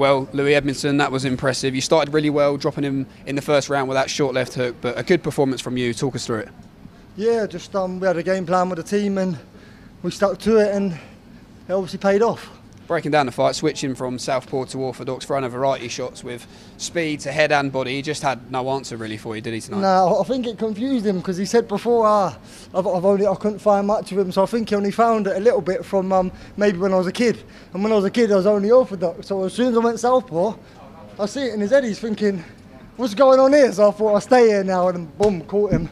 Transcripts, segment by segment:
Well, Lewis Edmondson, that was impressive. You started really well, dropping him in the first round with that short left hook, but a good performance from you. Talk us through it. Yeah, just um, we had a game plan with the team and we stuck to it, and it obviously paid off. Breaking down the fight, switching from southpaw to orthodox, throwing a variety of shots with speed to head and body. He just had no answer really for you, did he tonight? No, I think it confused him because he said before, ah, I've, I've only I couldn't find much of him, so I think he only found it a little bit from um, maybe when I was a kid. And when I was a kid, I was only orthodox. So as soon as I went southpaw, I see it in his head. He's thinking, what's going on here? So I thought I'll stay here now, and boom, caught him.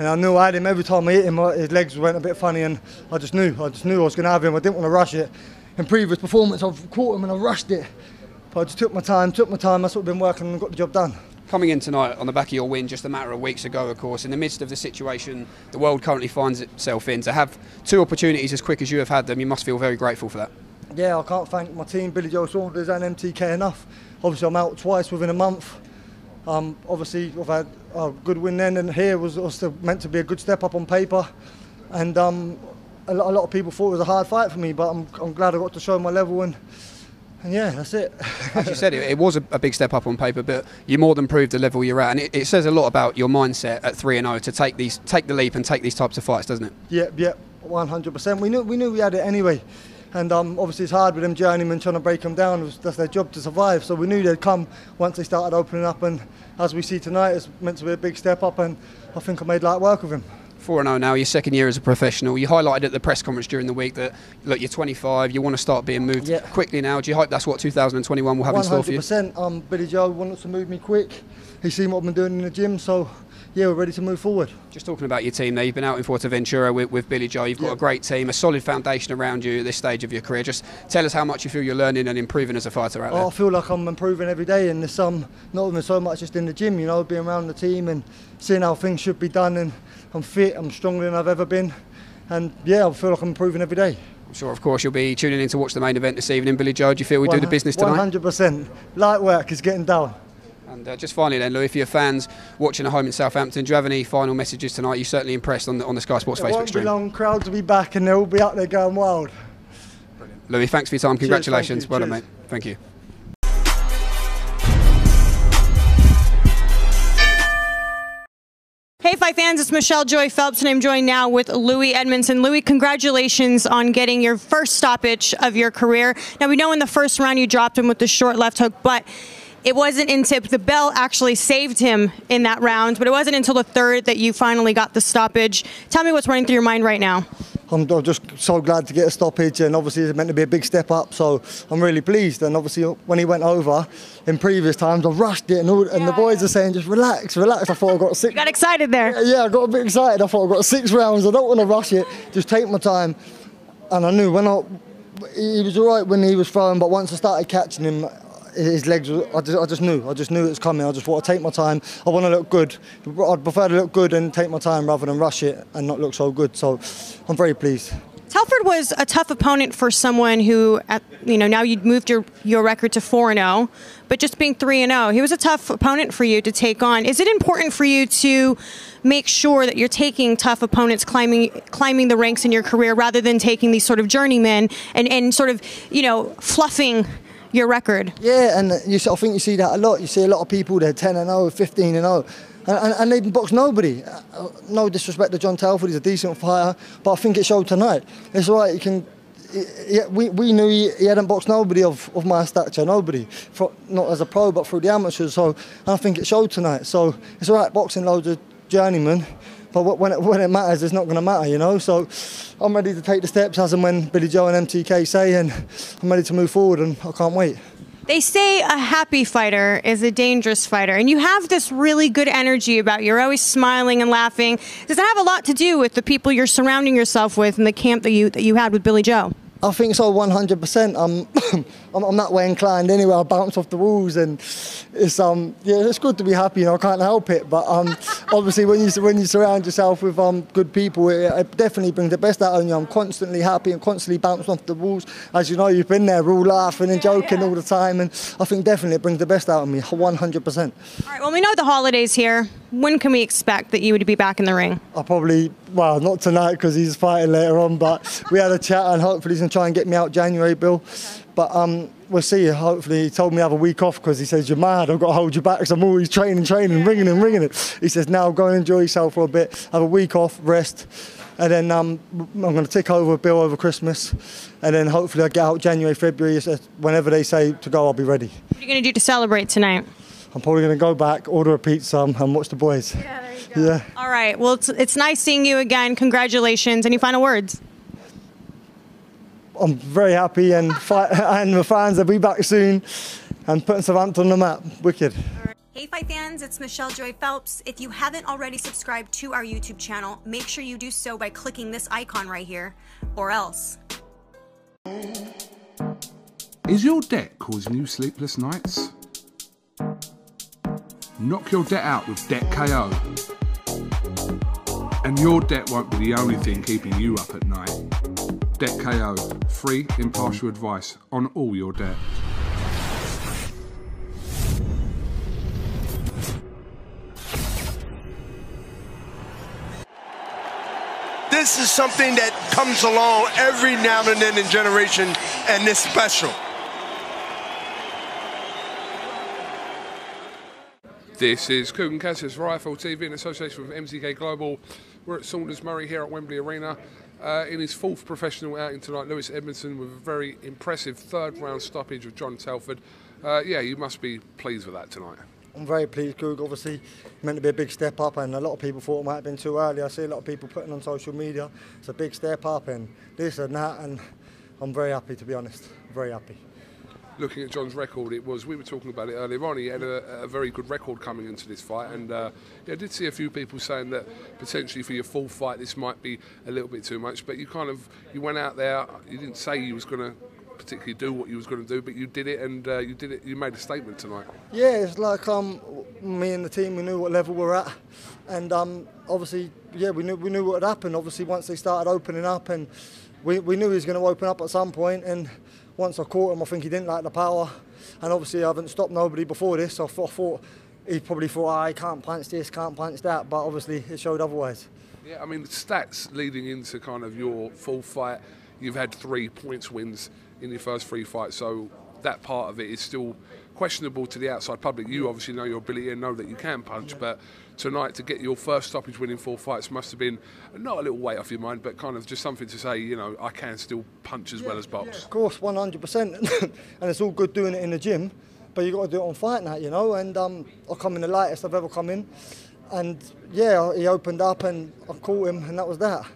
And I knew I had him every time I hit him. His legs went a bit funny, and I just knew, I just knew I was going to have him. I didn't want to rush it. In previous performance, I've caught him and I rushed it. But I just took my time, took my time. That's what I've been working and got the job done. Coming in tonight on the back of your win just a matter of weeks ago, of course, in the midst of the situation the world currently finds itself in, to have two opportunities as quick as you have had them, you must feel very grateful for that. Yeah, I can't thank my team, Billy Joe Saunders and MTK enough. Obviously, I'm out twice within a month. Um, obviously, I've had a good win then, and here was also meant to be a good step up on paper. And um, a, lot, a lot of people thought it was a hard fight for me, but I'm, I'm glad I got to show my level and. And yeah, that's it. As you said, it, it was a, a, big step up on paper, but you more than proved the level you're at, and it, it says a lot about your mindset at three and zero to take these, take the leap and take these types of fights, doesn't it? Yeah, yeah, 100%. We knew we knew we had it anyway, and um, obviously it's hard with them journeymen trying to break them down. That's their job to survive. So we knew they'd come once they started opening up, and as we see tonight, it's meant to be a big step up, and I think I made light work of him. 4 0 now, your second year as a professional. You highlighted at the press conference during the week that, look, you're 25, you want to start being moved yeah. quickly now. Do you hope that's what 2021 will have 100%, in store for you? 100%. Um, Billy Joe wants to move me quick. He's seen what I've been doing in the gym, so yeah, we're ready to move forward. Just talking about your team there, you've been out in Fuerteventura with, with Billy Joe. You've got a great team, a solid foundation around you at this stage of your career. Just tell us how much you feel you're learning and improving as a fighter out there. Oh, I feel like I'm improving every day, and there's some not even so much just in the gym. You know, being around the team and seeing how things should be done, and I'm fit, I'm stronger than I've ever been, and yeah, I feel like I'm improving every day. I'm sure, of course, you'll be tuning in to watch the main event this evening. Billy Joe, do you feel we do the business tonight? 100%. Light work is getting done. And uh, just finally, then, Lewis, for your fans watching at home in Southampton, do you have any final messages tonight? You're certainly impressed on the, on the Sky Sports it Facebook won't stream. Be long, crowds will be back, and they'll be up there going wild. Brilliant. Lewis, thanks for your time. Congratulations. Cheers, well done, mate. Thank you. Hey, Fight fans, it's Michelle Joy Phelps, and I'm joined now with Lewis Edmondson. Lewis, congratulations on getting your first stoppage of your career. Now, we know in the first round you dropped him with the short left hook, but it wasn't until the bell actually saved him in that round, but it wasn't until the third that you finally got the stoppage. Tell me what's running through your mind right now. I'm just so glad to get a stoppage, and obviously it's meant to be a big step up, so I'm really pleased. And obviously, when he went over in previous times, I rushed it, and, all, and the boys are saying, just relax, relax. I thought I got six. You got excited there. Yeah, I got a bit excited. I thought I got six rounds. I don't want to rush it. Just take my time. And I knew when I, he was all right when he was throwing, but once I started catching him, his legs. I just, I just knew. I just knew it was coming. I just want to take my time. I want to look good. I'd prefer to look good and take my time rather than rush it and not look so good. So I'm very pleased. Telford was a tough opponent for someone who, at, you know, now you'd moved your, your record to 4 0, but just being 3 0, he was a tough opponent for you to take on. Is it important for you to make sure that you're taking tough opponents climbing climbing the ranks in your career rather than taking these sort of journeymen and, and sort of, you know, fluffing your record. Yeah, and you, I think you see that a lot. You see a lot of people, they're 10 and 0, 15 and 0. And, and, and they box nobody. Uh, no disrespect to John Telford, he's a decent fighter, but I think it showed tonight. It's all right, you can yeah, we, we knew he, he, hadn't boxed nobody of, of my stature, nobody, For, not as a pro, but through the amateurs. So I think it showed tonight. So it's all right boxing loads of journeymen, but when it, when it matters, it's not going to matter, you know. So I'm ready to take the steps as and when Billy Joe and MTK say, and I'm ready to move forward, and I can't wait. They say a happy fighter is a dangerous fighter, and you have this really good energy about you. You're always smiling and laughing. Does that have a lot to do with the people you're surrounding yourself with and the camp that you that you had with Billy Joe? I think so, 100%. I'm, I'm, I'm that way inclined anyway. I bounce off the walls, and it's um, yeah, it's good to be happy. You know, I can't help it. But um, obviously, when you when you surround yourself with um, good people, it, it, definitely brings the best out of you. I'm constantly happy and constantly bouncing off the walls. As you know, you've been there, we're all laughing and joking yeah. all the time, and I think definitely it brings the best out of me, 100%. All right. Well, we know the holidays here. When can we expect that you would be back in the ring? I'll probably, well, not tonight because he's fighting later on, but we had a chat and hopefully he's going to try and get me out January, Bill. Okay. But um, we'll see. Hopefully, he told me to have a week off because he says you're mad. I've got to hold you back because I'm always training, training, ringing and ringing it. He says now go and enjoy yourself for a bit, have a week off, rest, and then um, I'm going to take over Bill over Christmas, and then hopefully I get out January, February. Whenever they say to go, I'll be ready. What are you going to do to celebrate tonight? I'm probably going to go back, order a pizza, um, and watch the boys. Yeah, there you go. Yeah. All right. Well, it's, it's nice seeing you again. Congratulations. Any final words? I'm very happy, and fi- and the fans will be back soon, and putting Southampton on the map. Wicked. Hey Fight fans, it's Michelle Joy Phelps. If you haven't already subscribed to our YouTube channel, make sure you do so by clicking this icon right here, or else. Is your debt causing you sleepless nights? Knock your debt out with Debt KO. And your debt won't be the only thing keeping you up at night. Debt KO, free, impartial advice on all your debt. This is something that comes along every now and then in generation, and it's special. This is Kugan Cassius for IFL TV in association with MTK Global. We're at Saunders Murray here at Wembley Arena. Uh, in his fourth professional outing tonight, Lewis Edmondson with a very impressive third round stoppage of John Telford. Uh, yeah, you must be pleased with that tonight. I'm very pleased, Coog. Obviously, meant to be a big step up, and a lot of people thought it might have been too early. I see a lot of people putting on social media it's a big step up, and this and that, and I'm very happy to be honest. Very happy. Looking at John's record, it was we were talking about it earlier on. He had a, a very good record coming into this fight, and uh, yeah, I did see a few people saying that potentially for your full fight this might be a little bit too much. But you kind of you went out there. You didn't say you was going to particularly do what you was going to do, but you did it, and uh, you did it. You made a statement tonight. Yeah, it's like um, me and the team. We knew what level we're at, and um, obviously, yeah, we knew we knew what had happened. Obviously, once they started opening up, and we, we knew he was going to open up at some point, and once I caught him, I think he didn't like the power, and obviously I haven't stopped nobody before this. So I thought, I thought he probably thought, ah, oh, I can't punch this, can't punch that, but obviously it showed otherwise. Yeah, I mean, stats leading into kind of your full fight, you've had three points wins in your first three fights, so that part of it is still questionable to the outside public. You obviously know your ability and know that you can punch, but tonight to get your first stoppage win in four fights must have been not a little weight off your mind, but kind of just something to say, you know, I can still punch as well as box. Of course, 100%, and it's all good doing it in the gym, but you've got to do it on fight night, you know. And um, I come in the lightest I've ever come in, and yeah, he opened up and I caught him, and that was that.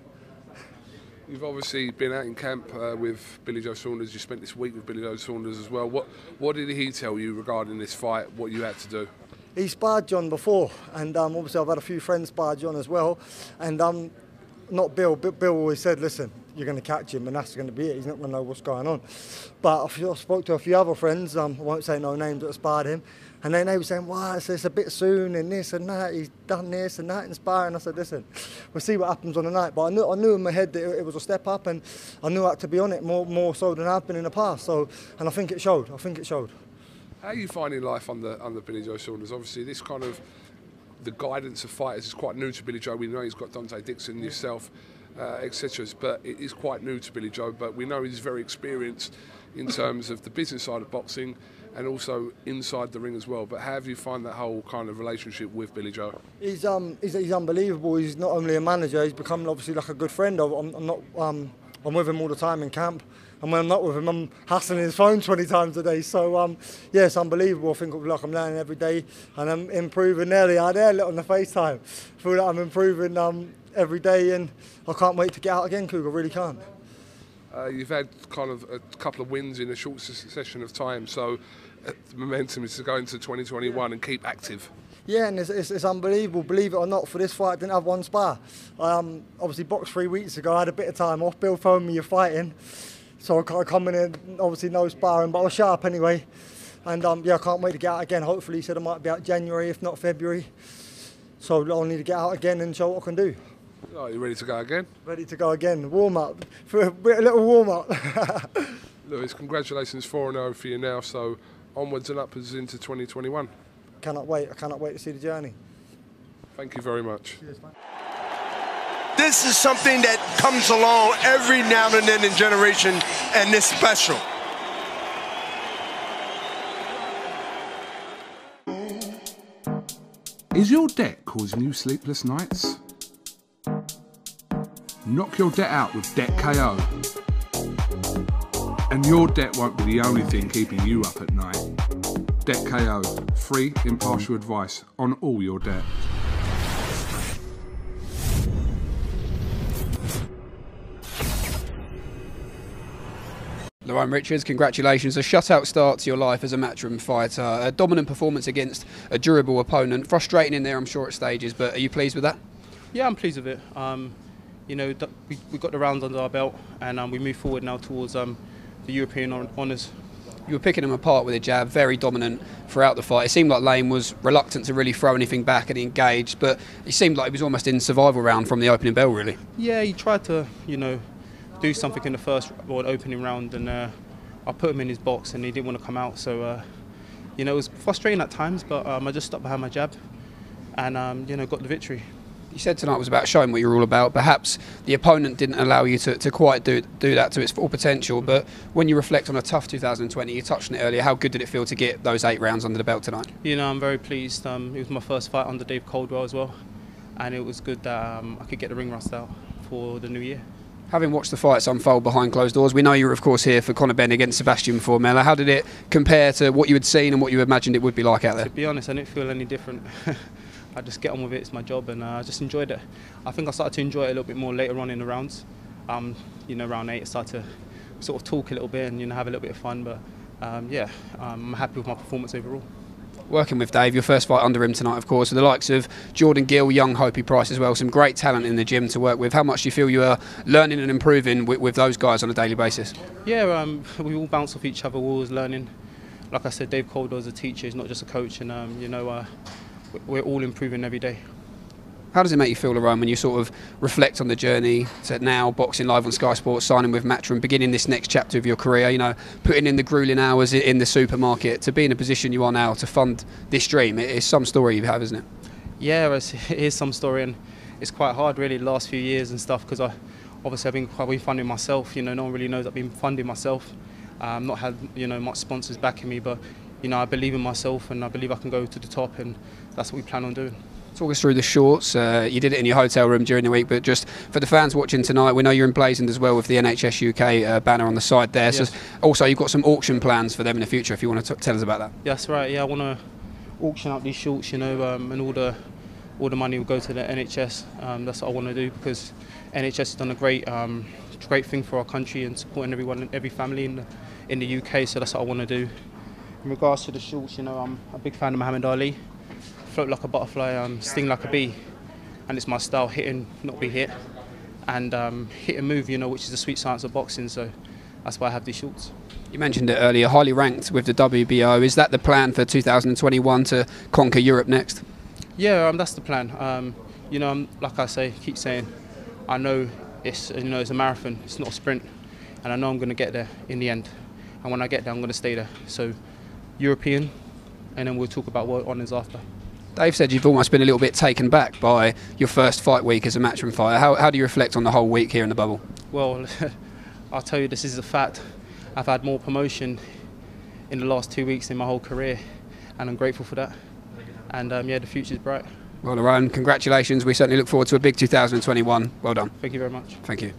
You've obviously been out in camp uh, with Billy Joe Saunders. You spent this week with Billy Joe Saunders as well. What what did he tell you regarding this fight? What you had to do? He sparred John before, and um, obviously I've had a few friends spar John as well, and um, not Bill. but Bill always said, "Listen, you're going to catch him, and that's going to be it. He's not going to know what's going on." But I spoke to a few other friends. Um, I won't say no names that sparred him, and then they were saying, "Wow, it's, it's a bit soon, and this and that. He's done this and that in sparring." I said, "Listen, we'll see what happens on the night." But I knew, I knew in my head that it, it was a step up, and I knew I had to be on it more, more so than I've been in the past. So, and I think it showed. I think it showed. How are you finding life under under Billy Joe Saunders? Obviously, this kind of the guidance of fighters is quite new to Billy Joe. We know he's got Donte Dixon, yourself, uh, etc. But it is quite new to Billy Joe. But we know he's very experienced in terms of the business side of boxing and also inside the ring as well. But how have you find that whole kind of relationship with Billy Joe? He's um he's, he's unbelievable. He's not only a manager, he's become obviously like a good friend. I'm, I'm not um I'm with him all the time in camp. And when I'm not with him, I'm hassling his phone 20 times a day. So, um, yeah, it's unbelievable. I think like I'm learning every day and I'm improving nearly. I there on the FaceTime. I feel that I'm improving um, every day and I can't wait to get out again, Cougar. I really can't. Uh, you've had kind of a couple of wins in a short succession of time, so uh, the momentum is to go into 2021 and keep active. Yeah, and it's, it's, it's unbelievable. Believe it or not, for this fight, I didn't have one spar. Um, obviously, boxed three weeks ago. I had a bit of time off. Bill phoned me, "You're fighting," so I can't come in and obviously no sparring, but I was sharp anyway. And um, yeah, I can't wait to get out again. Hopefully, he said I might be out January, if not February. So I'll need to get out again and show what I can do. Are you ready to go again? Ready to go again. Warm up for a, bit, a little warm up. Lewis, congratulations 4 0 for you now, so onwards and upwards into 2021. cannot wait. I cannot wait to see the journey. Thank you very much. This is something that comes along every now and then in generation, and it's special. Is your debt causing you sleepless nights? Knock your debt out with Debt KO. And your debt won't be the only thing keeping you up at night. Debt KO, free impartial advice on all your debt. Lerrone Richards, congratulations. A shutout start to your life as a matchroom fighter. A dominant performance against a durable opponent. Frustrating in there, I'm sure, at stages, but are you pleased with that? Yeah, I'm pleased with it. Um, you know, we, we got the rounds under our belt and um, we move forward now towards um, the European hon- honours. You were picking him apart with a jab, very dominant throughout the fight. It seemed like Laine was reluctant to really throw anything back and engaged, but it seemed like he was almost in survival round from the opening bell, really. Yeah, he tried to, you know, do something in the first or opening round and uh, I put him in his box and he didn't want to come out. So, uh, you know, it was frustrating at times, but um, I just stuck behind my jab and, um, you know, got the victory. You said tonight was about showing what you're all about. Perhaps the opponent didn't allow you to, to quite do do that to its full potential. But when you reflect on a tough 2020, you touched on it earlier. How good did it feel to get those eight rounds under the belt tonight? You know, I'm very pleased. Um, it was my first fight under Dave Coldwell as well, and it was good that um, I could get the ring rust out for the new year. Having watched the fights unfold behind closed doors, we know you were, of course, here for Conor Benn against Sebastian Formella. How did it compare to what you had seen and what you imagined it would be like out there? To be honest, I didn't feel any different. I just get on with it. It's my job, and uh, I just enjoyed it. I think I started to enjoy it a little bit more later on in the rounds. Um, you know, round eight, I started to sort of talk a little bit and you know have a little bit of fun. But um, yeah, I'm happy with my performance overall. Working with Dave, your first fight under him tonight, of course, with the likes of Jordan Gill, young Hopey Price as well, some great talent in the gym to work with. How much do you feel you are learning and improving with, with those guys on a daily basis? Yeah, um, we all bounce off each other. We're always learning. Like I said, Dave Coldwell is a teacher. He's not just a coach, and um, you know, uh, we're all improving every day. How does it make you feel, Lerrone, when you sort of reflect on the journey to now boxing live on Sky Sports, signing with Matchroom, beginning this next chapter of your career? You know, putting in the grueling hours in the supermarket to be in a position you are now to fund this dream. It is some story you have, isn't it? Yeah, it's, it is some story, and it's quite hard really the last few years and stuff because I obviously I've been, I've been funding myself. You know, no one really knows I've been funding myself. Um, not had you know much sponsors backing me, but you know I believe in myself and I believe I can go to the top, and that's what we plan on doing. Talk us through the shorts. Uh, you did it in your hotel room during the week, but just for the fans watching tonight, we know you're emblazoned as well with the NHS UK uh, banner on the side there. Yes. So also, you've got some auction plans for them in the future. If you want to t- tell us about that. Yeah, that's right. Yeah, I want to auction out these shorts, you know, um, and all the all the money will go to the NHS. Um, that's what I want to do because NHS has done a great um, great thing for our country and supporting everyone, and every family in the, in the UK. So that's what I want to do. In regards to the shorts, you know, I'm a big fan of Muhammad Ali. Float like a butterfly, um, sting like a bee, and it's my style: hitting, not be hit, and um, hit and move. You know, which is the sweet science of boxing. So that's why I have these shorts. You mentioned it earlier, highly ranked with the WBO. Is that the plan for 2021 to conquer Europe next? Yeah, um, that's the plan. Um, you know, um, like I say, keep saying, I know it's you know it's a marathon. It's not a sprint, and I know I'm going to get there in the end. And when I get there, I'm going to stay there. So, European, and then we'll talk about what honours after. Dave said you've almost been a little bit taken back by your first fight week as a matchroom fighter. How, how do you reflect on the whole week here in the bubble? Well, I'll tell you, this is a fact. I've had more promotion in the last two weeks in my whole career, and I'm grateful for that. And um, yeah, the future's bright. Well, Aaron, congratulations. We certainly look forward to a big 2021. Well done. Thank you very much. Thank you.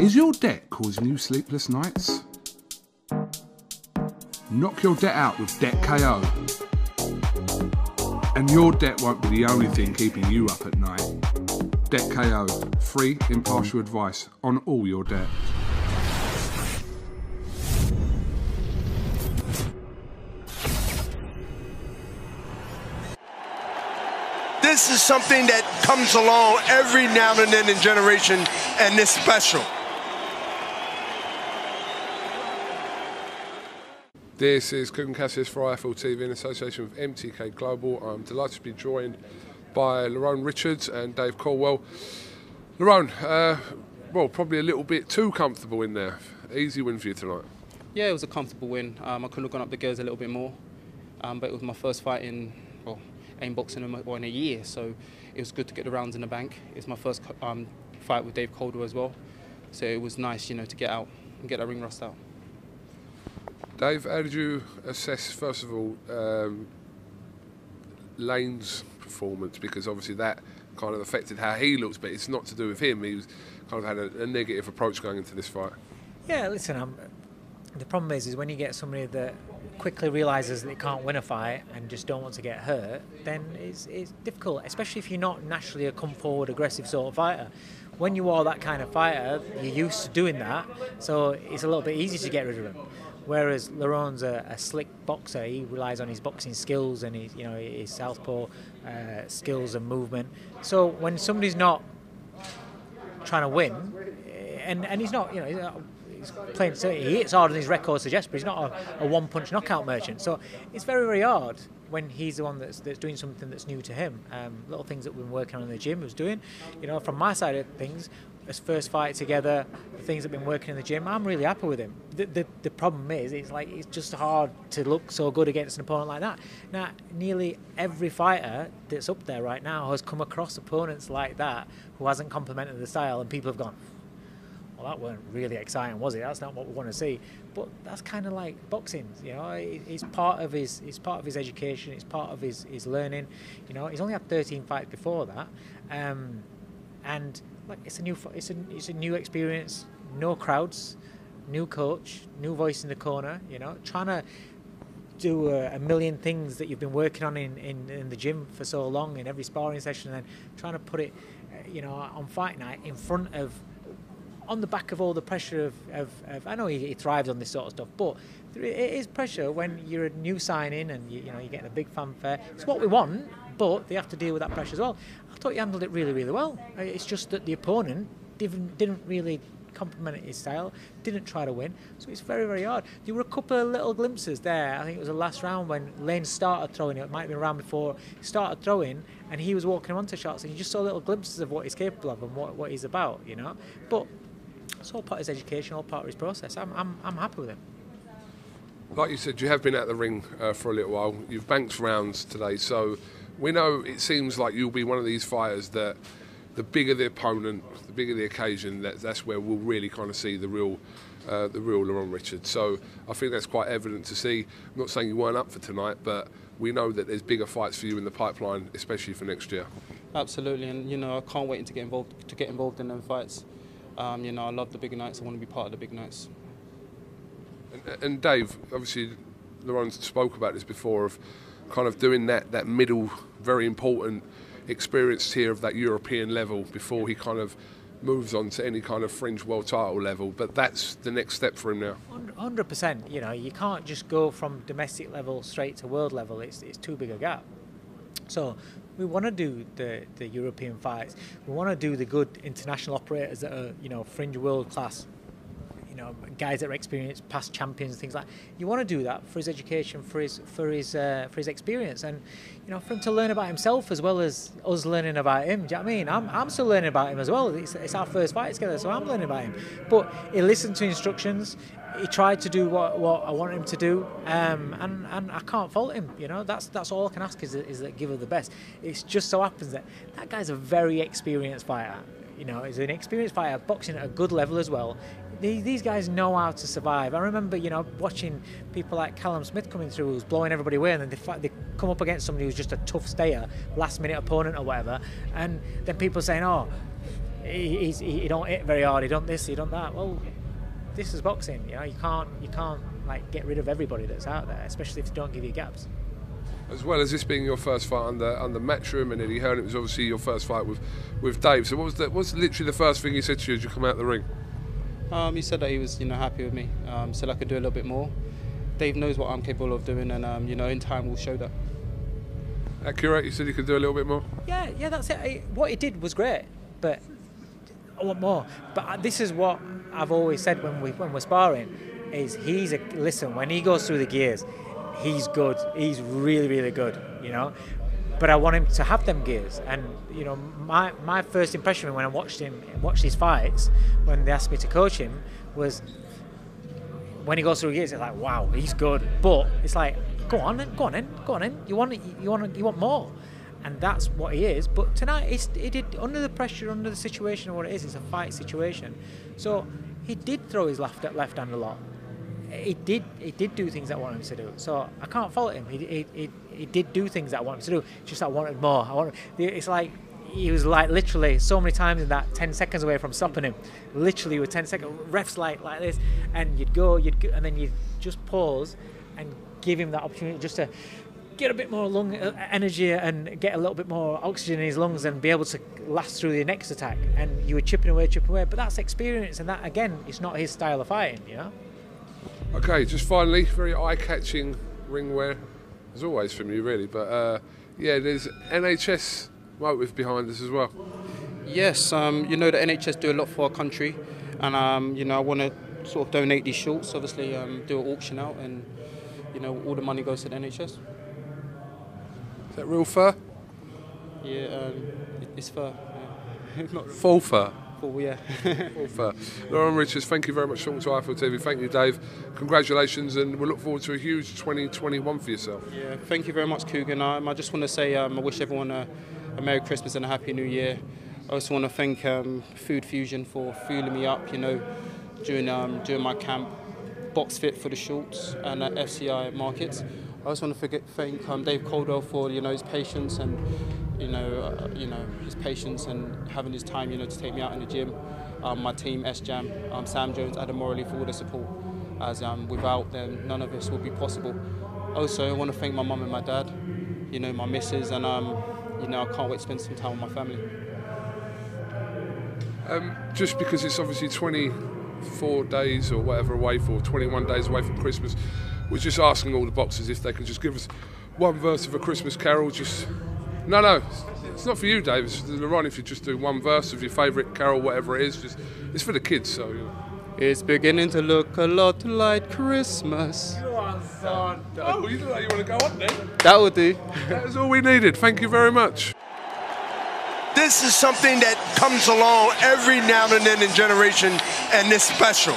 Is your debt causing you sleepless nights? Knock your debt out with Debt KO. And your debt won't be the only thing keeping you up at night. Debt KO, free, impartial advice on all your debt. This is something that comes along every now and then in generation, and it's special. This is Kugan Cassius for IFL TV in association with MTK Global. I'm delighted to be joined by Lerrone Richards and Dave Coldwell. Lerrone, uh, well, probably a little bit too comfortable in there. Easy win for you tonight. Yeah, it was a comfortable win. Um, I could have gone up the gears a little bit more, um, but it was my first fight in well, aim boxing in, a- well, in a year, so it was good to get the rounds in the bank. It was my first um, fight with Dave Coldwell as well, so it was nice, you know, to get out and get that ring rust out. Dave, how did you assess, first of all, um, Laine's performance because obviously that kind of affected how he looks, but it's not to do with him. He was kind of had a, a negative approach going into this fight. Yeah, listen, I'm, the problem is, is when you get somebody that quickly realizes that they can't win a fight and just don't want to get hurt, then it's, it's difficult, especially if you're not naturally a come forward, aggressive sort of fighter. When you are that kind of fighter, you're used to doing that, so it's a little bit easy to get rid of him. Whereas Lerrone's a, a, slick boxer, he relies on his boxing skills and his, you know, his southpaw uh, skills and movement. So when somebody's not trying to win, and, and he's not, you know, he's playing. So he hits harder than his record suggests, but he's not a, a one-punch knockout merchant. So it's very, very hard when he's the one that's, that's doing something that's new to him. Um, little things that we've been working on in the gym, was doing. You know, from my side of things, his first fight together, the things that have been working in the gym, I'm really happy with him. The, the, the problem is, it's like it's just hard to look so good against an opponent like that. Now, nearly every fighter that's up there right now has come across opponents like that who hasn't complemented the style, and people have gone, well, that weren't really exciting, was it? That's not what we want to see. But that's kind of like boxing, you know. It's part of his, it's part of his education. It's part of his, his learning. You know, he's only had 13 fights before that, um, and like it's a new, it's a, it's a new experience. No crowds, new coach, new voice in the corner. You know, trying to do a, a, million things that you've been working on in, in, in, the gym for so long in every sparring session, and then trying to put it, uh, you know, on fight night in front of on the back of all the pressure of, of, of I know he, he, thrives on this sort of stuff, but it is pressure when you're a new signing and you, you know you're getting a big fanfare. It's what we want, but they have to deal with that pressure as well. I thought he handled it really, really well. It's just that the opponent didn't didn't really complement his style, didn't try to win, so it's very, very hard. There were a couple of little glimpses there. I think it was the last round when Laine started throwing it. Might have been round before. He started throwing, and he was walking onto shots, and you just saw little glimpses of what he's capable of and what, what he's about, you know. But it's all part of his education, all part of his process. I'm, I'm, I'm happy with him. Like you said, you have been at the ring uh, for a little while. You've banked rounds today, so we know it seems like you'll be one of these fighters that the bigger the opponent, the bigger the occasion, that, that's where we'll really kind of see the real, uh, the real Lerrone Richards. So I think that's quite evident to see. I'm not saying you weren't up for tonight, but we know that there's bigger fights for you in the pipeline, especially for next year. Absolutely, and you know I can't wait to get involved to get involved in them fights. Um, you know, I love the big nights. I want to be part of the big nights. And, and Dave, obviously, Lerrone spoke about this before of kind of doing that that middle, very important experience here of that European level before he kind of moves on to any kind of fringe world title level. But that's the next step for him now. Hundred percent. You know, you can't just go from domestic level straight to world level. It's it's too big a gap. So we want to do the, the European fights. We want to do the good international operators that are, you know, fringe world class. Know, guys that are experienced, past champions, things like. That. You want to do that for his education, for his for his uh, for his experience, and you know, for him to learn about himself as well as us learning about him. Do you know what I mean? I'm, I'm still learning about him as well. It's, it's our first fight together, so I'm learning about him. But he listened to instructions he tried to do what, what I wanted him to do, um, and, and I can't fault him. You know, that's that's all I can ask is, is that give her the best. It just so happens that that guy's a very experienced fighter. You know, he's an experienced fighter, boxing at a good level as well. These, guys know how to survive. I remember, you know, watching people like Callum Smith coming through, who's blowing everybody away, and then they, they come up against somebody who's just a tough stayer, last minute opponent or whatever, and then people saying, oh, he, he's, he, don't hit very hard, he don't this, he don't that. Well, this is boxing. You know, you can't you can't like get rid of everybody that's out there, especially if they don't give you gaps. As well as this being your first fight under under Matchroom and Eddie Hearn, it was obviously your first fight with, with Dave. So what was the, what was literally the first thing he said to you as you come out of the ring? Um, he said that he was you know happy with me. Um, said I could do a little bit more. Dave knows what I'm capable of doing, and um, you know in time we'll show that. Accurate. You said you could do a little bit more. Yeah, yeah, that's it. What he did was great, but I want more. But uh, this is what I've always said when we when we're sparring, is he's a listen when he goes through the gears, he's good. He's really really good. You know. But I want him to have them gears, and you know, my, my first impression when I watched him watch these fights, when they asked me to coach him, was when he goes through gears, it's like, wow, he's good. But it's like, go on, go on, then, go on, then. You want, you want, you want more and that's what he is. But tonight, he did under the pressure, under the situation what it is. It's a fight situation, so he did throw his left left hand a lot. he did he did do things that I wanted him to do. So I can't fault him. He, he, he, he did do things that I wanted to do. Just I wanted more. I wanted. It's like he was like literally so many times in that 10 seconds away from stopping him. Literally with 10 seconds, refs like like this, and you'd go, you'd go, and then you'd just pause and give him that opportunity just to get a bit more lung uh, energy and get a little bit more oxygen in his lungs and be able to last through the next attack. And you were chipping away, chipping away. But that's experience, and that again, it's not his style of fighting, you know. Okay, just finally, very eye-catching ring wear, as always from you, really. But uh, yeah, there's NHS motive behind this as well. Yes, um, you know the NHS do a lot for our country, and um, you know I want to sort of donate these shorts. Obviously, um, do an auction out, and you know all the money goes to the NHS. Is that real fur? Yeah, um, it's fur. Yeah. Not Full fur. Yeah. Full fur. Lerrone Richards, thank you very much for talking to iFL TV. Thank you, Dave. Congratulations, and we look forward to a huge 2021 for yourself. Yeah, thank you very much, Kugan. Um, I just want to say um, I wish everyone a, a Merry Christmas and a Happy New Year. I also want to thank um, Food Fusion for fueling me up, you know, during um, during my camp, Box Fit for the shorts, and at FCI markets. I also want to forget, thank um, Dave Coldwell for you know his patience and you know uh, you know his patience and having his time, you know, to take me out in the gym. Um, my team, S Jam, um, Sam Jones, Adam Morley for all the support. As um, without them, none of this would be possible. Also, I want to thank my mum and my dad, you know, my missus, and um, you know, I can't wait to spend some time with my family. Um, just because it's obviously 24 days or whatever away for, 21 days away from Christmas, we're just asking all the boxers if they can just give us one verse of a Christmas carol. Just no, no, it's not for you, Dave. It's for Lerrone. If you just do one verse of your favourite carol, whatever it is, just it's for the kids. So you know. It's beginning to look a lot like Christmas. Oh, you look like you want to go on then. That will do. That is all we needed. Thank you very much. This is something that comes along every now and then in generation, and it's special.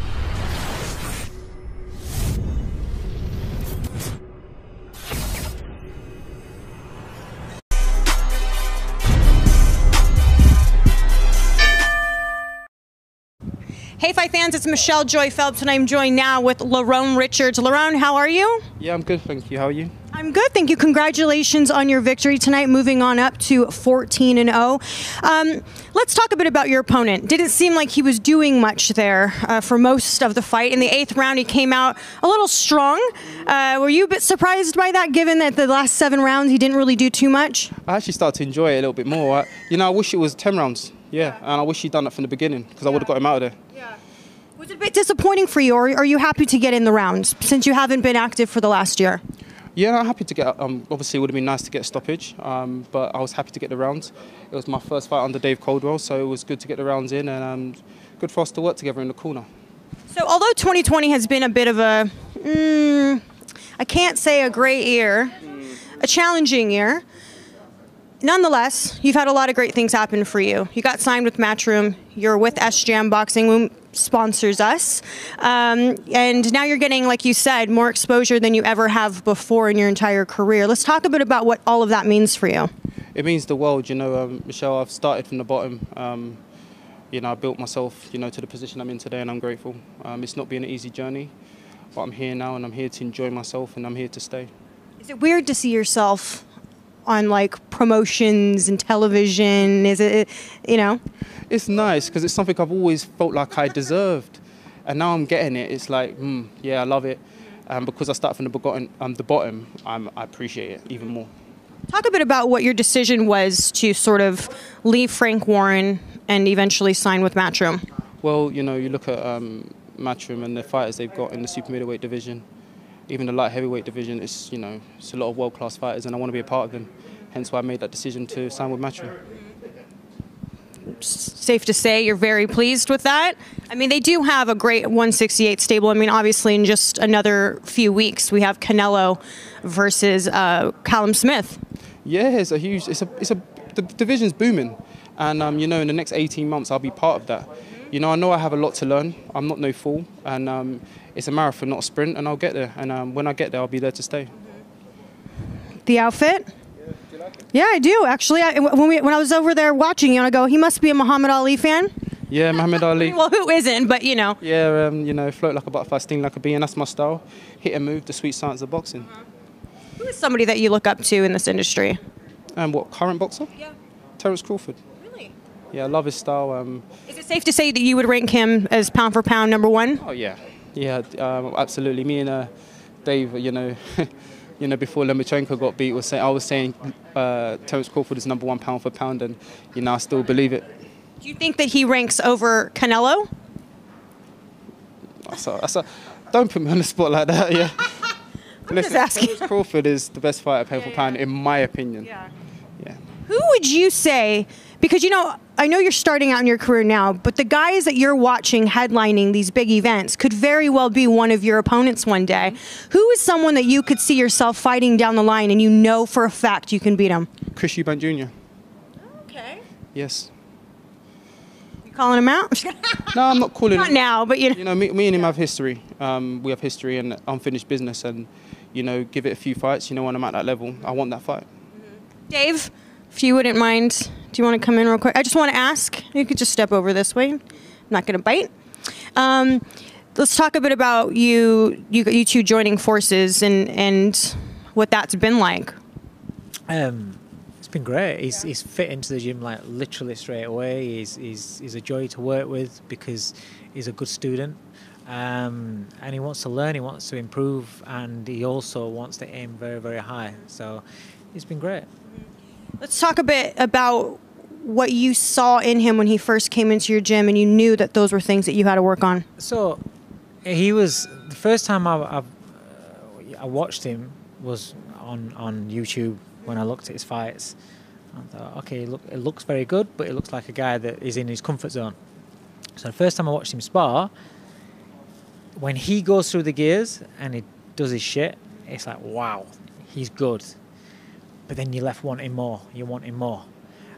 Fans, it's Michelle Joy Phelps, and I'm joined now with Lerrone Richards. Lerrone, how are you? Yeah, I'm good, thank you. How are you? I'm good, thank you. Congratulations on your victory tonight, moving on up to 14 and 0. Um, let's talk a bit about your opponent. Didn't seem like he was doing much there uh, for most of the fight. In the eighth round, he came out a little strong. Uh, were you a bit surprised by that, given that the last seven rounds he didn't really do too much? I actually started to enjoy it a little bit more. I, you know, I wish it was 10 rounds. Yeah, and I wish he'd done that from the beginning because I would have got him out of there. Was it a bit disappointing for you, or are you happy to get in the rounds since you haven't been active for the last year? Yeah, I'm happy to get. Um, obviously, it would have been nice to get a stoppage, um, but I was happy to get the rounds. It was my first fight under Dave Coldwell, so it was good to get the rounds in and um, good for us to work together in the corner. So, although 2020 has been a bit of a, mm, I can't say a great year, a challenging year, nonetheless, you've had a lot of great things happen for you. You got signed with Matchroom, you're with S Jam Boxing, sponsors us, um, and now you're getting, like you said, more exposure than you ever have before in your entire career. Let's talk a bit about what all of that means for you. It means the world, you know, um, Michelle. I've started from the bottom. Um, you know, I built myself, you know, to the position I'm in today, and I'm grateful. Um, it's not been an easy journey, but I'm here now, and I'm here to enjoy myself, and I'm here to stay. Is it weird to see yourself on like promotions and television? Is it, you know? It's nice because it's something I've always felt like I deserved, and now I'm getting it. It's like, mm, yeah, I love it, and because I start from the bottom, um, the bottom, I'm, I appreciate it even more. Talk a bit about what your decision was to sort of leave Frank Warren and eventually sign with Matchroom. Well, you know, you look at um, Matchroom and the fighters they've got in the super middleweight division, even the light heavyweight division. It's you know, it's a lot of world class fighters, and I want to be a part of them. Hence why I made that decision to sign with Matchroom. Safe to say you're very pleased with that. I mean, they do have a great 168 stable. I mean, obviously, in just another few weeks, we have Canelo versus uh, Callum Smith. Yeah, it's a huge. It's a. It's a. The division's booming, and um, you know, in the next 18 months, I'll be part of that. You know, I know I have a lot to learn. I'm not no fool, and um, it's a marathon, not a sprint, and I'll get there. And um, when I get there, I'll be there to stay. The outfit? Yeah, I do actually. I, when we when I was over there watching you, I go, he must be a Muhammad Ali fan. Yeah, Muhammad Ali. Well, who isn't? But you know. Yeah, um, you know, float like a butterfly, sting like a bee, and that's my style. Hit and move, the sweet science of boxing. Who is somebody that you look up to in this industry? And what current boxer? Yeah. Terence Crawford. Really? Yeah, I love his style. Um, Is it safe to say that you would rank him as pound for pound number one? oh yeah, yeah, um, absolutely. Me and uh, Dave, you know, you know, before Lomachenko got beat, was say, I was saying uh, Terence Crawford is number one pound for pound, and you know, I still believe it. Do you think that he ranks over Canelo? So, so, don't put me on the spot like that. Yeah. I'm just asking. Terence Crawford is the best fighter pound for pound, in my opinion. Yeah. Yeah. Who would you say? Because you know, I know you're starting out in your career now, but the guys that you're watching headlining these big events could very well be one of your opponents one day. Who is someone that you could see yourself fighting down the line, and you know for a fact you can beat him? Chris Eubank Jr. Okay. Yes. You calling him out? No, I'm not calling. Not him. now, but you know. You know, me, me and him have history. Um, we have history and unfinished business, and you know, give it a few fights. You know, when I'm at that level, I want that fight. Dave, if you wouldn't mind, do you want to come in real quick? I just want to ask. You could just step over this way. I'm not going to bite. Um, let's talk a bit about you, you, you two joining forces and and what that's been like. Um, it's been great. He's, he's fit into the gym like literally straight away. He's, he's, he's a joy to work with because he's a good student. Um, and he wants to learn, he wants to improve, and he also wants to aim very, very high. So it's been great. Let's talk a bit about what you saw in him when he first came into your gym and you knew that those were things that you had to work on. So he was the first time I, I, uh, I watched him was on, on YouTube when I looked at his fights. I thought, okay, look, it looks very good, but it looks like a guy that is in his comfort zone. So the first time I watched him spar, when he goes through the gears and he does his shit, it's like, wow, he's good. But then you're left wanting more. You're wanting more,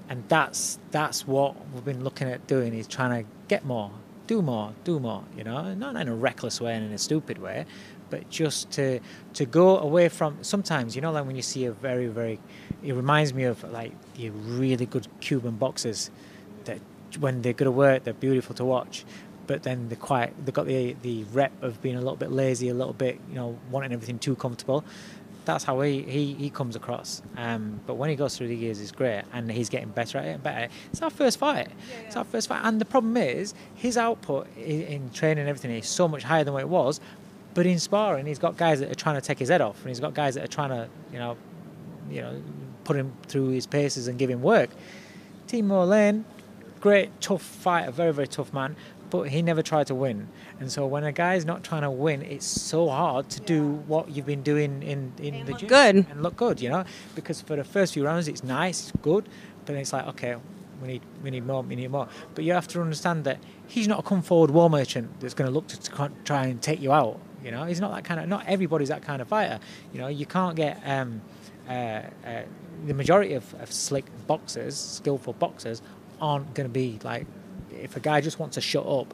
and that's that's what we've been looking at doing. Is trying to get more, do more, do more. You know, not in a reckless way and in a stupid way, but just to to go away from. Sometimes you know, like when you see a very very, it reminds me of like the really good Cuban boxers that when they're good at work they're beautiful to watch but then they're quite they've got the the rep of being a little bit lazy a little bit you know wanting everything too comfortable that's how he, he, he comes across. Um, but when he goes through the years he's great and he's getting better at it and better it's our first fight. It's our first fight. And the problem is his output in, in training and everything is so much higher than what it was. But in sparring he's got guys that are trying to take his head off and he's got guys that are trying to you know you know put him through his paces and give him work. Timo Laine great, tough fighter, very, very tough man, but he never tried to win. And so when a guy's not trying to win, it's so hard to do what you've been doing in, in the look gym. good. And look good, you know? Because for the first few rounds, it's nice, it's good, but then it's like, okay, we need, we need more, we need more. But you have to understand that he's not a come forward war merchant that's going to look to, to try and take you out. You know, he's not that kind of, not everybody's that kind of fighter. You know, you can't get, um, uh, uh, the majority of, of slick boxers, skillful boxers, aren't going to be like if a guy just wants to shut up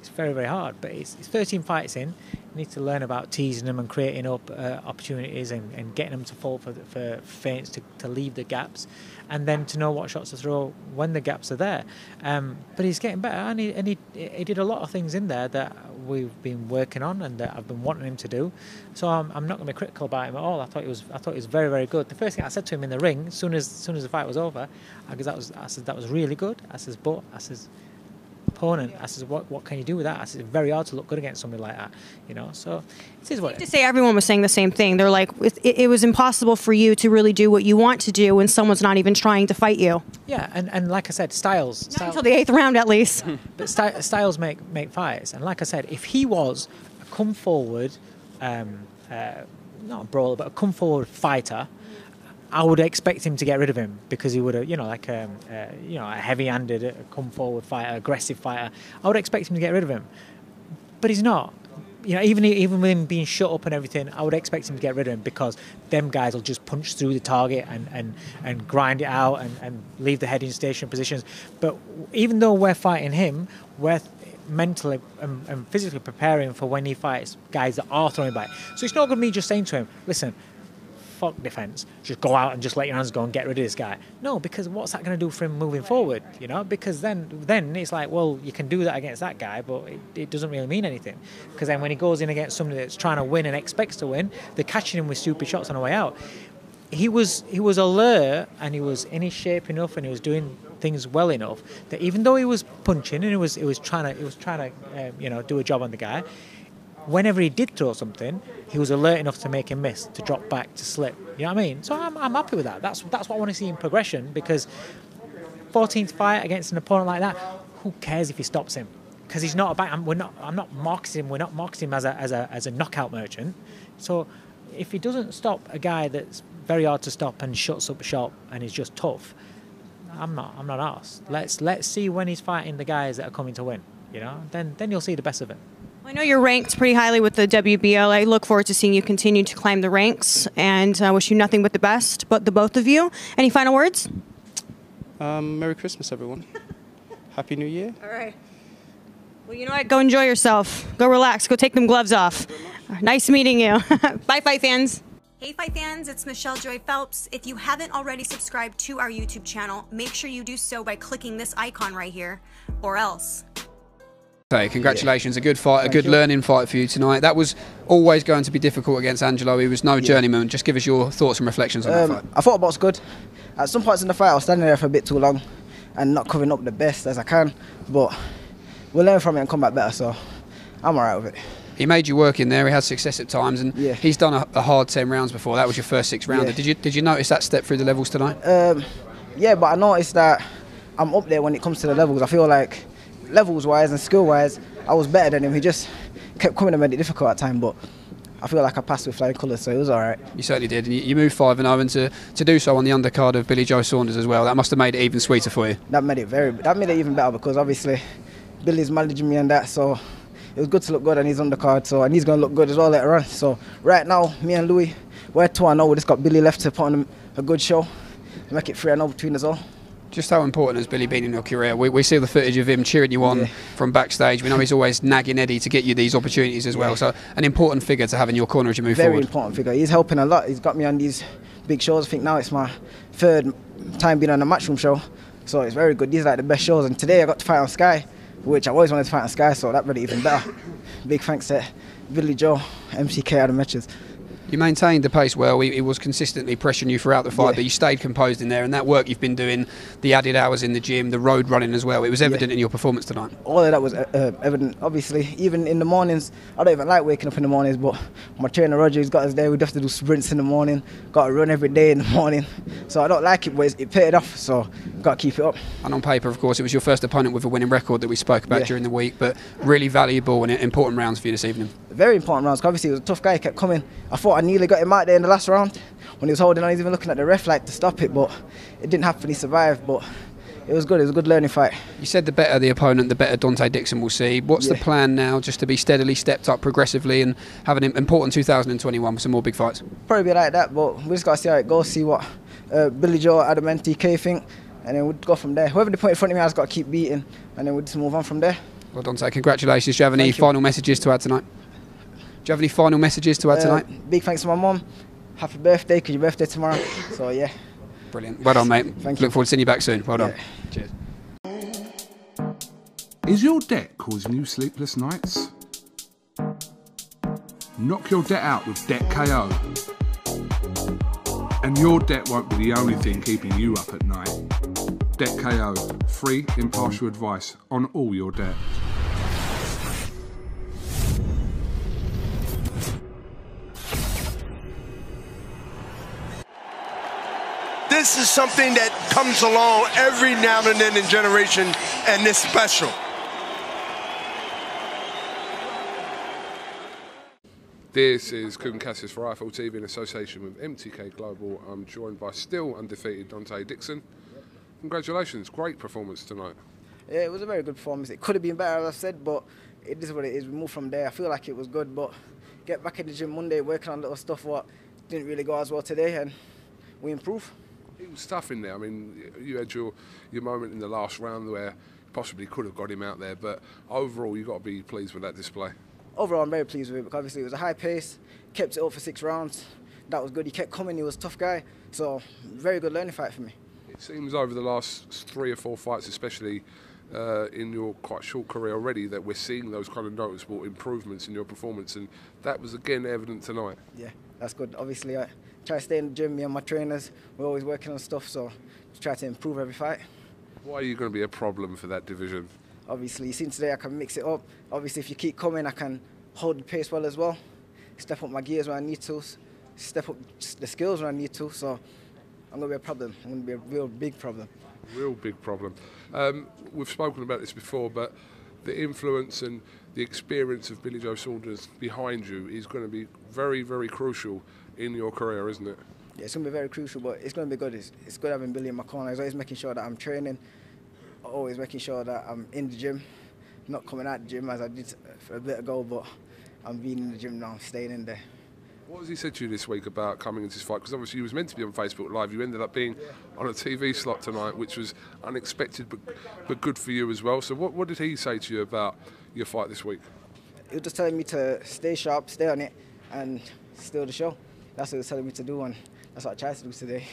it's very very hard but it's, it's 13 fights in you need to learn about teasing them and creating up uh, opportunities and, and getting them to fall for, for feints to, to leave the gaps and then to know what shots to throw when the gaps are there. Um, but he's getting better and, he, and he, he did a lot of things in there that we've been working on and that I've been wanting him to do. So I'm, I'm not going to be critical about him at all. I thought he was I thought he was very very good. The first thing I said to him in the ring soon as, soon as the fight was over because that was I said that was really good. I says but I says opponent. I said, what, what can you do with that? I said, it's very hard to look good against somebody like that, you know. So it is what it To say everyone was saying the same thing. They're like, it, it was impossible for you to really do what you want to do when someone's not even trying to fight you. Yeah, and, and like I said, styles. Not styles until the eighth round, at least. but sty- styles make make fights. And like I said, if he was a come forward, um, uh, not a brawler, but a come forward fighter, I would expect him to get rid of him because he would have, you know, like um, uh, you know, a heavy-handed, uh, come forward fighter, aggressive fighter. I would expect him to get rid of him, but he's not. you know, even even with him being shut up and everything, I would expect him to get rid of him because them guys will just punch through the target and, and, and grind it out and, and leave the heading station positions. But even though we're fighting him, we're mentally and, and physically preparing for when he fights guys that are throwing back. So it's not going to be just saying to him, listen, fuck defence. Just go out and just let your hands go and get rid of this guy. No, because what's that going to do for him moving forward? You know, because then then it's like, well, you can do that against that guy, but it, it doesn't really mean anything. Because then when he goes in against somebody that's trying to win and expects to win, they're catching him with stupid shots on the way out. He was he was alert and he was in his shape enough and he was doing things well enough that even though he was punching and he was he was trying to he was trying to um, you know do a job on the guy, whenever he did throw something, he was alert enough to make him miss, to drop back, to slip. You know what I mean? So I'm, I'm happy with that. That's that's what I want to see in progression because 14th fight against an opponent like that, who cares if he stops him? Because he's not about. I'm, we're not. I'm not marketing. We're not marketing him as a as a as a knockout merchant. So if he doesn't stop a guy that's very hard to stop and shuts up shop and is just tough, I'm not. I'm not asked. Let's let's see when he's fighting the guys that are coming to win. You know, then then you'll see the best of it. I know you're ranked pretty highly with the WBO. I look forward to seeing you continue to climb the ranks, and I wish you nothing but the best. But the both of you. Any final words? Um, Merry Christmas, everyone. Happy New Year. All right. Well, you know what? Go enjoy yourself. Go relax. Go take them gloves off. Nice meeting you. Bye, fight fans. Hey Fight fans, it's Michelle Joy Phelps. If you haven't already subscribed to our YouTube channel, make sure you do so by clicking this icon right here, or else. Hey, congratulations! A good fight, a good learning fight for you tonight. That was always going to be difficult against Angelo. He was no journeyman. Just give us your thoughts and reflections on that Um, fight. I thought the box good. At some points in the fight, I was standing there for a bit too long and not covering up the best as I can. But we'll learn from it and come back better. So I'm alright with it. He made you work in there. He had success at times, and yeah. he's done a, a hard ten rounds before. That was your first six rounder. Yeah. Did you did you notice that step through the levels tonight? Um, yeah, but I noticed that I'm up there when it comes to the levels. I feel like levels wise and skill wise, I was better than him. He just kept coming and made it difficult at time. But I feel like I passed with flying colours, so it was alright. You certainly did, and you, you moved five and zero, and to, to do so on the undercard of Billy Joe Saunders as well. That must have made it even sweeter for you. That made it very. That made it even better because obviously Billy's managing me and that, so it was good to look good on his undercard. So and he's gonna look good as well later on. So right now, me and Lewis, we're two and zero. We just got Billy left to put on a good show, make it three and zero between us all. Just how important has Billy been in your career? We, we see the footage of him cheering you on Yeah. from backstage. We know he's always nagging Eddie to get you these opportunities as well. Yeah. So an important figure to have in your corner as you move Very forward. important figure. He's helping a lot. He's got me on these big shows. I think now it's my third time being on a matchroom show, so it's very good. These are like the best shows. And today I got to fight on Sky, which I always wanted to fight on Sky, so that made it even better. Big thanks to Billy Joe, MTK out of matches. You maintained the pace well. He, he was consistently pressuring you throughout the fight, Yeah. but you stayed composed in there. And that work you've been doing, the added hours in the gym, the road running as well, it was evident in your performance tonight. all of that was uh, uh, evident. Obviously, even in the mornings, I don't even like waking up in the mornings, but my trainer Roger, he's got us there. We'd have to do sprints in the morning, got to run every day in the morning. So I don't like it, but it paid off, so got to keep it up. And on paper, of course, it was your first opponent with a winning record that we spoke about Yeah. during the week, but really valuable and important rounds for you this evening. Very important rounds, obviously, he was a tough guy, he kept coming. I thought I nearly got him out there in the last round when he was holding on. he's even looking at the ref like to stop it, but it didn't happen. He survived, but it was good. It was a good learning fight. You said the better the opponent, the better Donte Dixon will see. What's the plan now, just to be steadily stepped up progressively and have an important 2021 with some more big fights? Probably be like that, but we just got to see how it goes, see what uh, Billy Joe, Adam, TK think, and then we'll go from there. Whoever they put in front of me, just got to keep beating, and then we'll just move on from there. Well, Dante, congratulations. Do you have any Thank you. final messages to add tonight? Do you have any final messages to add Uh, tonight? Big thanks to my mum. Happy birthday, because your birthday tomorrow. So, yeah. Brilliant. Well done, mate. Thank Look you. forward to seeing you back soon. Well done. Cheers. Is your debt causing you sleepless nights? Knock your debt out with Debt KO. And your debt won't be the only thing keeping you up at night. Debt KO, free, impartial advice on all your debt. Is something that comes along every now and then in generation, and it's special. This is Kugan Cassius for IFL TV in association with MTK Global. I'm joined by still undefeated Donte Dixon. Congratulations, great performance tonight. Yeah, it was a very good performance. It could have been better, as I said, but it is what it is. We moved from there. I feel like it was good, but get back in the gym Monday, working on little stuff what didn't really go as well today, and we improve. It was tough in there. I mean, you had your your moment in the last round where you possibly could have got him out there, but overall, you've got to be pleased with that display. Overall, I'm very pleased with it because obviously it was a high pace, kept it up for six rounds. That was good. He kept coming. He was a tough guy, so very good learning fight for me. It seems over the last three or four fights, especially uh, in your quite short career already, that we're seeing those kind of noticeable improvements in your performance, and that was again evident tonight. Yeah, that's good. Obviously, I try to stay in the gym. Me and my trainers, we're always working on stuff, so try to improve every fight. Why are you going to be a problem for that division? Obviously, you seen today I can mix it up. Obviously, if you keep coming, I can hold the pace well as well. Step up my gears when I need to. Step up the skills when I need to. So I'm going to be a problem. I'm going to be a real big problem. Real big problem. Um, we've spoken about this before, but the influence and the experience of Billy Joe Saunders behind you is going to be very, very crucial in your career, isn't it? Yeah, it's going to be very crucial, but it's going to be good. It's, it's good having Billy in my corner. He's always making sure that I'm training, always making sure that I'm in the gym, not coming out the gym as I did for a bit ago, but I'm being in the gym now, staying in there. What has he said to you this week about coming into this fight? Because obviously you was meant to be on Facebook Live. You ended up being on a TV slot tonight, which was unexpected but, but good for you as well. So what, what did he say to you about your fight this week? He was just telling me to stay sharp, stay on it, and steal the show. That's what he was telling me to do, and that's what I tried to do today.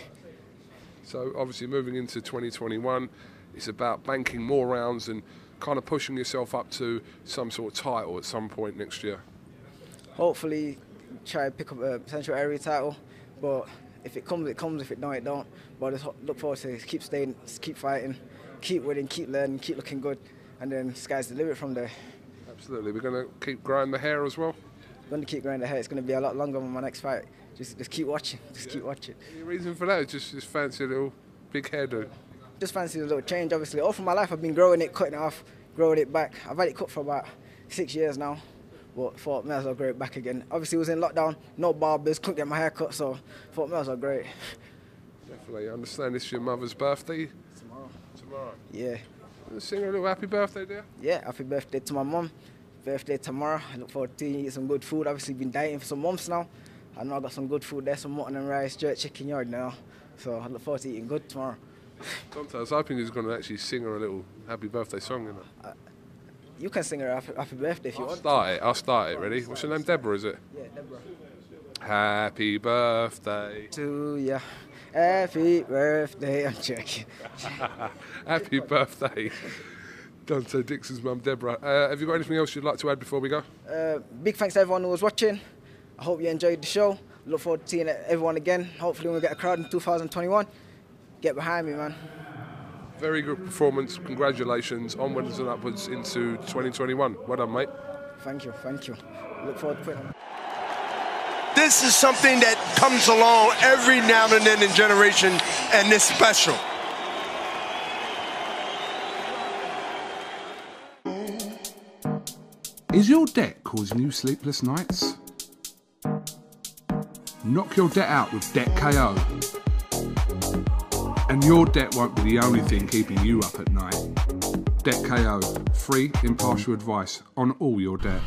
So obviously moving into 2021, it's about banking more rounds and kind of pushing yourself up to some sort of title at some point next year. Hopefully, try to pick up a central area title, but if it comes, it comes. If it don't, it don't. But I just look forward to keep staying, keep fighting, keep winning, keep learning, keep looking good, and then sky's the limit from there. Absolutely. We're going to keep growing the hair as well. Going to keep growing the hair. It's going to be a lot longer than my next fight. Just, just keep watching. Just yeah. keep watching. Any reason for that? Just, just fancy a little big hairdo. Just fancy a little change. Obviously, all for my life I've been growing it, cutting it off, growing it back. I've had it cut for about six years now. But thought may as well grow it back again. Obviously, it was in lockdown, no barbers, couldn't get my hair cut, so thought may as well grow it. Definitely. I understand this is your mother's birthday. Tomorrow. Tomorrow. Yeah. Sing her a little happy birthday, dear. Yeah, happy birthday to my mum. Birthday tomorrow. I look forward to eating some good food. Obviously, been dieting for some months now. I know I got some good food there, some mutton and rice, jerk chicken yard now. So I look forward to eating good tomorrow. Donte, I was hoping he was going to actually sing her a little happy birthday song, you know. Uh, you can sing her happy, happy birthday if you I'll want. start it. I'll start it. Ready? What's your name? Deborah, is it? Yeah, Deborah. Happy birthday to ya. Happy birthday. I'm joking. happy birthday. Donte Dixon's mum, Deborah. Uh, have you got anything else you'd like to add before we go? Uh, big thanks to everyone who was watching. I hope you enjoyed the show. Look forward to seeing everyone again. Hopefully, when we'll get a crowd in 2021. Get behind me, man. Very good performance. Congratulations. Onwards and upwards into 2021. Well done, mate. Thank you. Thank you. Look forward to putting This is something that comes along every now and then in generation, and it's special. Is your debt causing you sleepless nights? Knock your debt out with Debt KO. And your debt won't be the only thing keeping you up at night. Debt KO, free, impartial advice on all your debt.